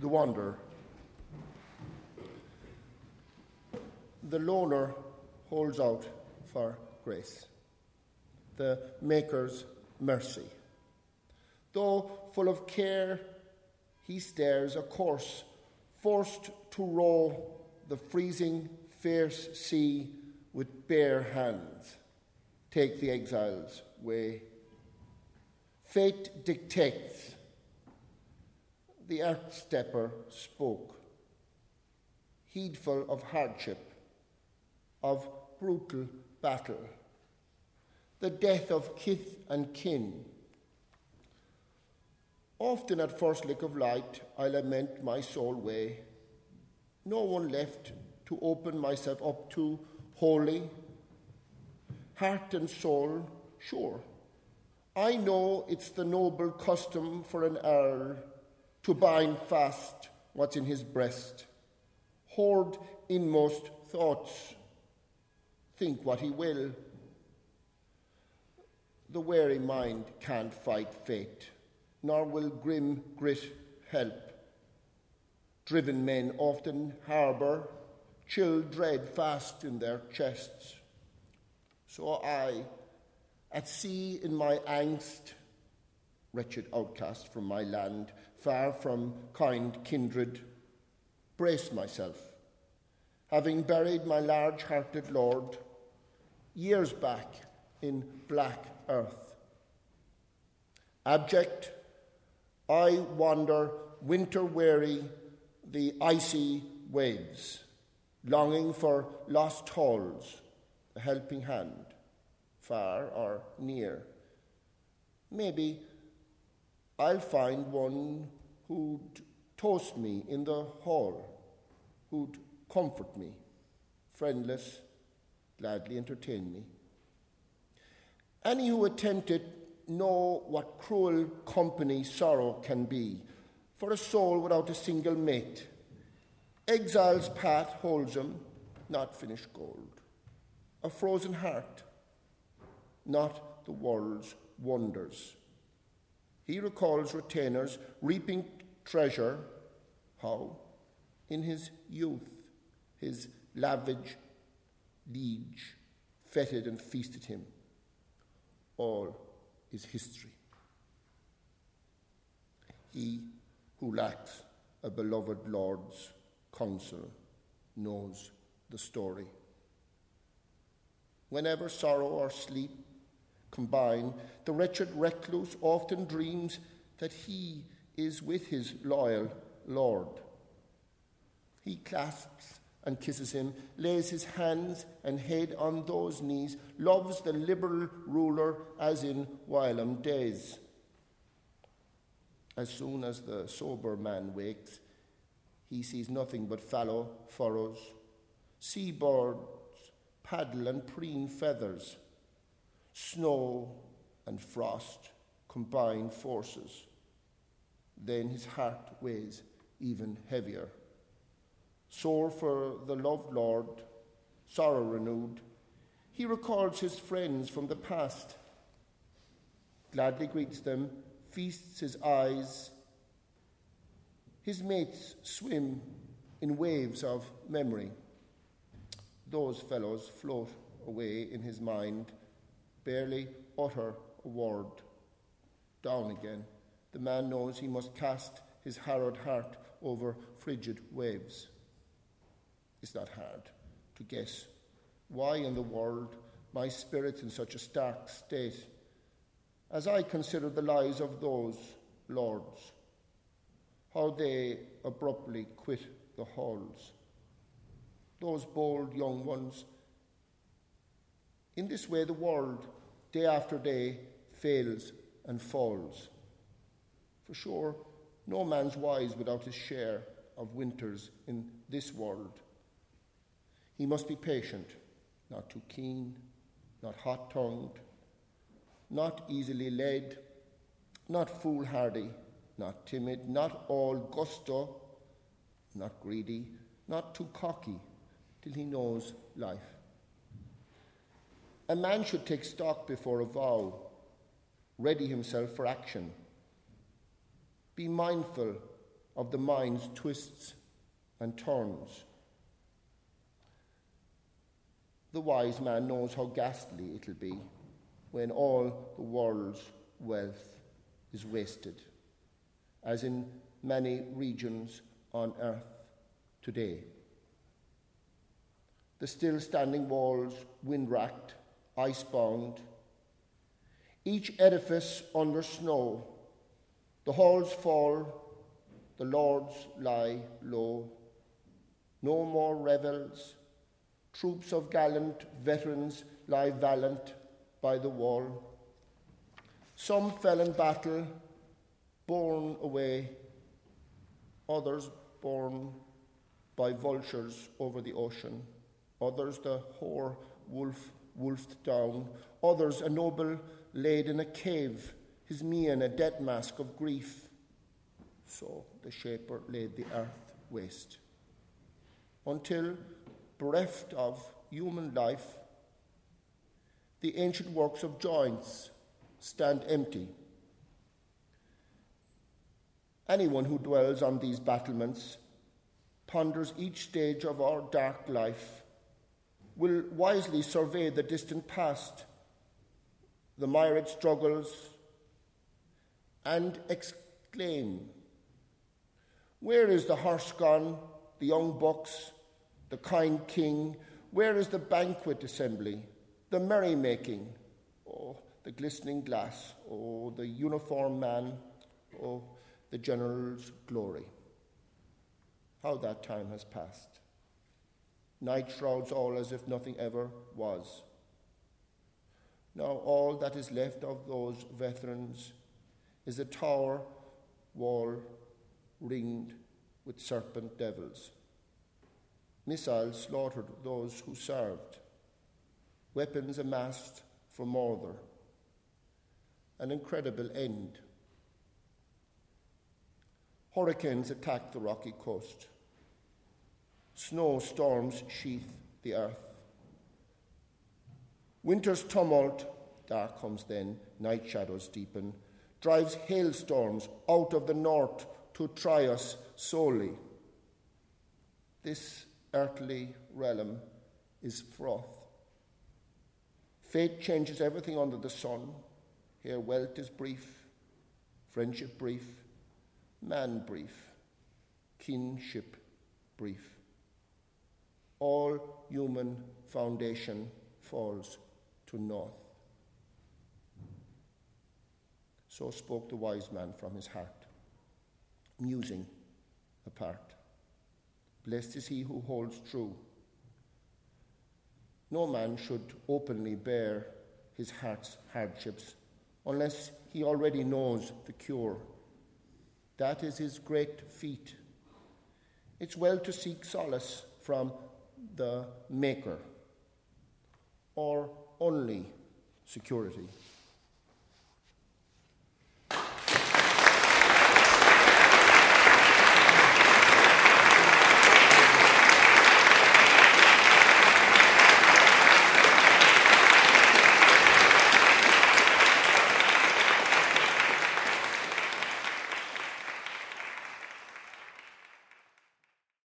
the wanderer. The loner holds out for grace, the Maker's mercy. Though full of care, he stares a course, forced to row the freezing, fierce sea with bare hands. Take the exile's way. Fate dictates. The earth stepper spoke, heedful of hardship, of brutal battle, the death of kith and kin Often at first lick of light, I lament my soul way. No one left to open myself up to, wholly. Heart and soul, sure. I know it's the noble custom for an earl to bind fast what's in his breast, hoard inmost thoughts, think what he will. The wary mind can't fight fate nor will grim grit help. Driven men often harbour chill dread fast in their chests. So I, at sea in my angst, wretched outcast from my land, far from kind kindred, brace myself, having buried my large hearted Lord years back in black earth. Abject, I wander, winter weary, the icy waves, longing for lost halls, a helping hand, far or near. Maybe I'll find one who'd toast me in the hall, who'd comfort me, friendless, gladly entertain me. Any who attempted know what cruel company sorrow can be for a soul without a single mate. Exile's path holds him, not finished gold. A frozen heart, not the world's wonders. He recalls retainers reaping treasure. How? In his youth, his lavish liege feted and feasted him. All is history. He who lacks a beloved Lord's counsel knows the story. Whenever sorrow or sleep combine, the wretched recluse often dreams that he is with his loyal Lord. He clasps and kisses him, lays his hands and head on those knees, loves the liberal ruler as in whilom days. As soon as the sober man wakes, he sees nothing but fallow furrows, seabirds paddle and preen feathers, snow and frost combine forces. Then his heart weighs even heavier sore for the loved Lord, sorrow renewed, he recalls his friends from the past, gladly greets them, feasts his eyes. His mates swim in waves of memory. Those fellows float away in his mind, barely utter a word. Down again, the man knows he must cast his harrowed heart over frigid waves. It's not hard to guess why in the world my spirit's in such a stark state as I consider the lives of those lords, how they abruptly quit the halls, those bold young ones. In this way, the world, day after day, fails and falls. For sure, no man's wise without his share of winters in this world. He must be patient, not too keen, not hot tongued, not easily led, not foolhardy, not timid, not all gusto, not greedy, not too cocky, till he knows life. A man should take stock before a vow, ready himself for action. Be mindful of the mind's twists and turns. The wise man knows how ghastly it'll be when all the world's wealth is wasted, as in many regions on earth today. The still standing walls, wind racked, ice bound, each edifice under snow, the halls fall, the lords lie low. No more revels, troops of gallant veterans lie valiant by the wall. Some fell in battle, borne away, others borne by vultures over the ocean, others the hoar wolf wolfed down, others a noble laid in a cave, his mien a dead mask of grief. So the Shaper laid the earth waste, until, bereft of human life, the ancient works of joints stand empty. Anyone who dwells on these battlements ponders each stage of our dark life, will wisely survey the distant past, the myriad struggles, and exclaim, Where is the horse gone, the young bucks, the kind king? Where is the banquet assembly, the merrymaking? Oh, the glistening glass, oh, the uniform man, oh, the general's glory. How that time has passed. Night shrouds all as if nothing ever was. Now, all that is left of those veterans is a tower wall ringed with serpent devils. Missiles slaughtered those who served, weapons amassed for murder. An incredible end. Hurricanes attacked the rocky coast. Snowstorms sheath the earth. Winter's tumult, dark comes then, night shadows deepen, drives hailstorms out of the north to try us sorely. This earthly realm is froth. Fate changes everything under the sun. Here, wealth is brief, friendship brief, man brief, kinship brief. All human foundation falls to naught. So spoke the wise man from his heart, musing apart. Blessed is he who holds true. No man should openly bear his heart's hardships unless he already knows the cure. That is his great feat. It's well to seek solace from the Maker or only security.